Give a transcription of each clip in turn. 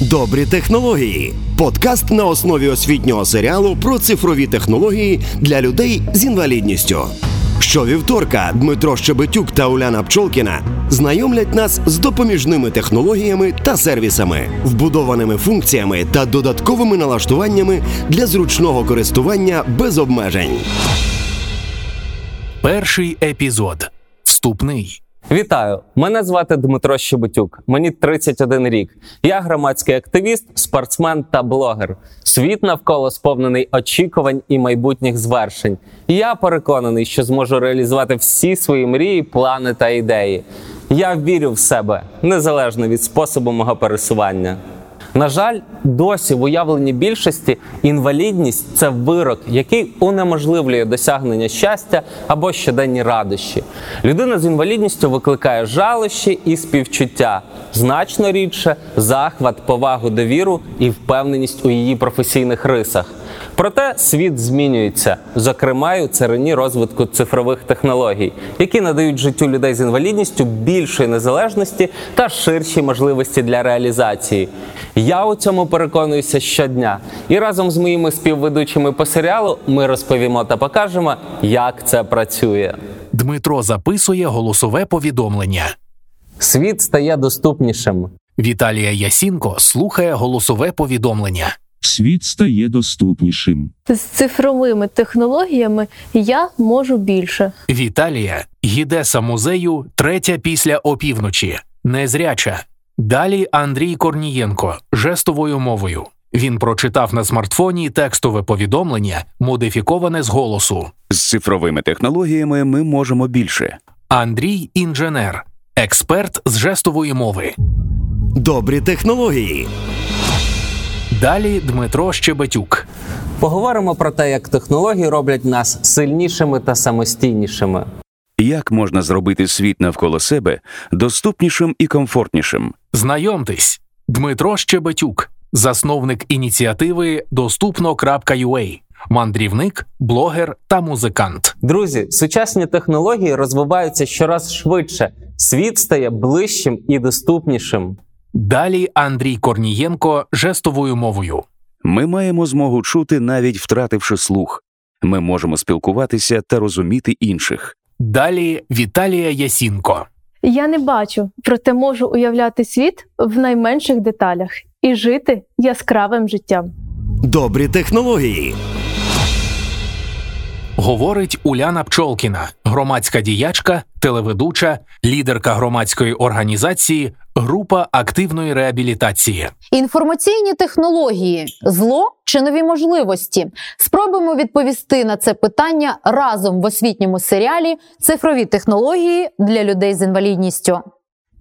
Добрі технології. Подкаст на основі освітнього серіалу про цифрові технології для людей з інвалідністю. Щовівторка Дмитро Щебетюк та Уляна Пчолкіна знайомлять нас з допоміжними технологіями та сервісами, вбудованими функціями та додатковими налаштуваннями для зручного користування без обмежень. Перший епізод. Вступний. Вітаю! Мене звати Дмитро Щебетюк. Мені 31 рік. Я громадський активіст, спортсмен та блогер. Світ навколо сповнений очікувань і майбутніх звершень. І я переконаний, що зможу реалізувати всі свої мрії, плани та ідеї. Я вірю в себе незалежно від способу мого пересування. На жаль, досі в уявленні більшості інвалідність це вирок, який унеможливлює досягнення щастя або щоденні радощі. Людина з інвалідністю викликає жалощі і співчуття, значно рідше захват, повагу, довіру і впевненість у її професійних рисах. Проте світ змінюється, зокрема й у царині розвитку цифрових технологій, які надають життю людей з інвалідністю більшої незалежності та ширші можливості для реалізації. Я у цьому переконуюся щодня, і разом з моїми співведучими по серіалу ми розповімо та покажемо, як це працює. Дмитро записує голосове повідомлення. Світ стає доступнішим. Віталія Ясінко слухає голосове повідомлення. Світ стає доступнішим. З цифровими технологіями я можу більше. Віталія гідеса музею, третя після опівночі, незряча. Далі Андрій Корнієнко жестовою мовою. Він прочитав на смартфоні текстове повідомлення, модифіковане з голосу. З цифровими технологіями ми можемо більше. Андрій інженер, експерт з жестової мови. Добрі технології. Далі Дмитро Щебетюк. Поговоримо про те, як технології роблять нас сильнішими та самостійнішими. Як можна зробити світ навколо себе доступнішим і комфортнішим? Знайомтесь, Дмитро Щебетюк, засновник ініціативи Доступно.ua, мандрівник, блогер та музикант. Друзі, сучасні технології розвиваються щораз швидше. Світ стає ближчим і доступнішим. Далі Андрій Корнієнко жестовою мовою. Ми маємо змогу чути, навіть втративши слух. Ми можемо спілкуватися та розуміти інших. Далі Віталія Ясінко. Я не бачу, проте можу уявляти світ в найменших деталях і жити яскравим життям. Добрі технології. Говорить Уляна Пчолкіна, громадська діячка, телеведуча, лідерка громадської організації, група активної реабілітації. Інформаційні технології зло чи нові можливості? Спробуємо відповісти на це питання разом в освітньому серіалі Цифрові технології для людей з інвалідністю.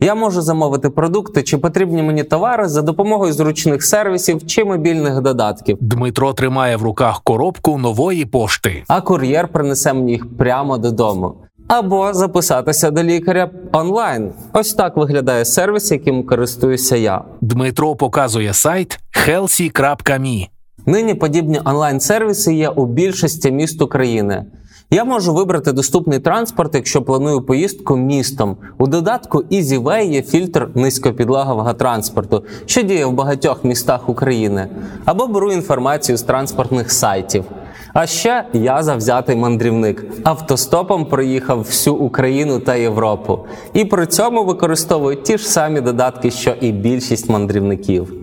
Я можу замовити продукти чи потрібні мені товари за допомогою зручних сервісів чи мобільних додатків, Дмитро тримає в руках коробку нової пошти. а кур'єр принесе мені їх прямо додому. Або записатися до лікаря онлайн. Ось так виглядає сервіс, яким користуюся я. Дмитро показує сайт healthy.me. Нині подібні онлайн-сервіси є у більшості міст України. Я можу вибрати доступний транспорт, якщо планую поїздку містом. У додатку EasyWay є фільтр низькопідлогового транспорту, що діє в багатьох містах України, або беру інформацію з транспортних сайтів. А ще я завзятий мандрівник. Автостопом проїхав всю Україну та Європу. І при цьому використовую ті ж самі додатки, що і більшість мандрівників.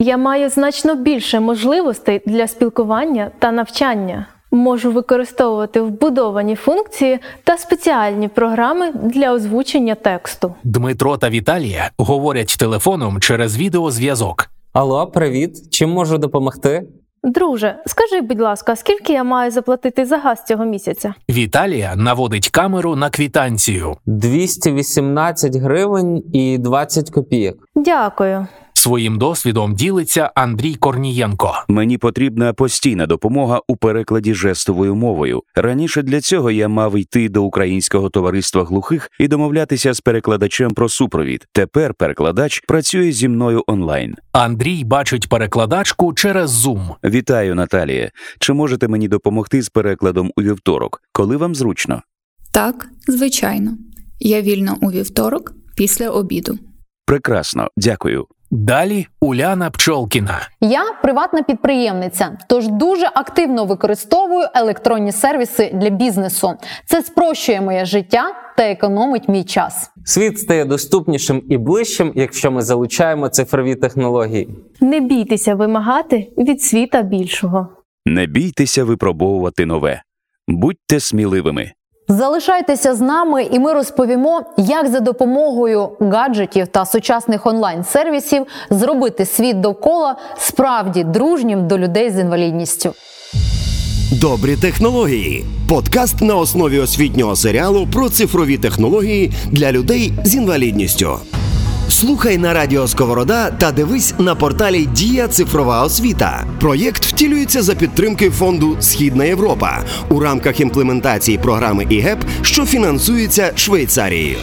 Я маю значно більше можливостей для спілкування та навчання. Можу використовувати вбудовані функції та спеціальні програми для озвучення тексту. Дмитро та Віталія говорять телефоном через відеозв'язок. Алло, привіт! Чим можу допомогти? Друже, скажи, будь ласка, скільки я маю заплатити за газ цього місяця? Віталія наводить камеру на квітанцію. 218 гривень і 20 копійок. Дякую. Своїм досвідом ділиться Андрій Корнієнко. Мені потрібна постійна допомога у перекладі жестовою мовою. Раніше для цього я мав йти до українського товариства глухих і домовлятися з перекладачем про супровід. Тепер перекладач працює зі мною онлайн. Андрій бачить перекладачку через Zoom. Вітаю, Наталія. Чи можете мені допомогти з перекладом у вівторок, коли вам зручно? Так, звичайно. Я вільна у вівторок після обіду. Прекрасно, дякую. Далі Уляна Пчолкіна. Я приватна підприємниця, тож дуже активно використовую електронні сервіси для бізнесу. Це спрощує моє життя та економить мій час. Світ стає доступнішим і ближчим, якщо ми залучаємо цифрові технології. Не бійтеся вимагати від світа більшого. Не бійтеся випробовувати нове. Будьте сміливими. Залишайтеся з нами, і ми розповімо, як за допомогою гаджетів та сучасних онлайн-сервісів зробити світ довкола справді дружнім до людей з інвалідністю. Добрі технології. Подкаст на основі освітнього серіалу про цифрові технології для людей з інвалідністю. Слухай на радіо Сковорода та дивись на порталі Дія Цифрова освіта. Проєкт втілюється за підтримки фонду Східна Європа у рамках імплементації програми ІГЕП, що фінансується Швейцарією.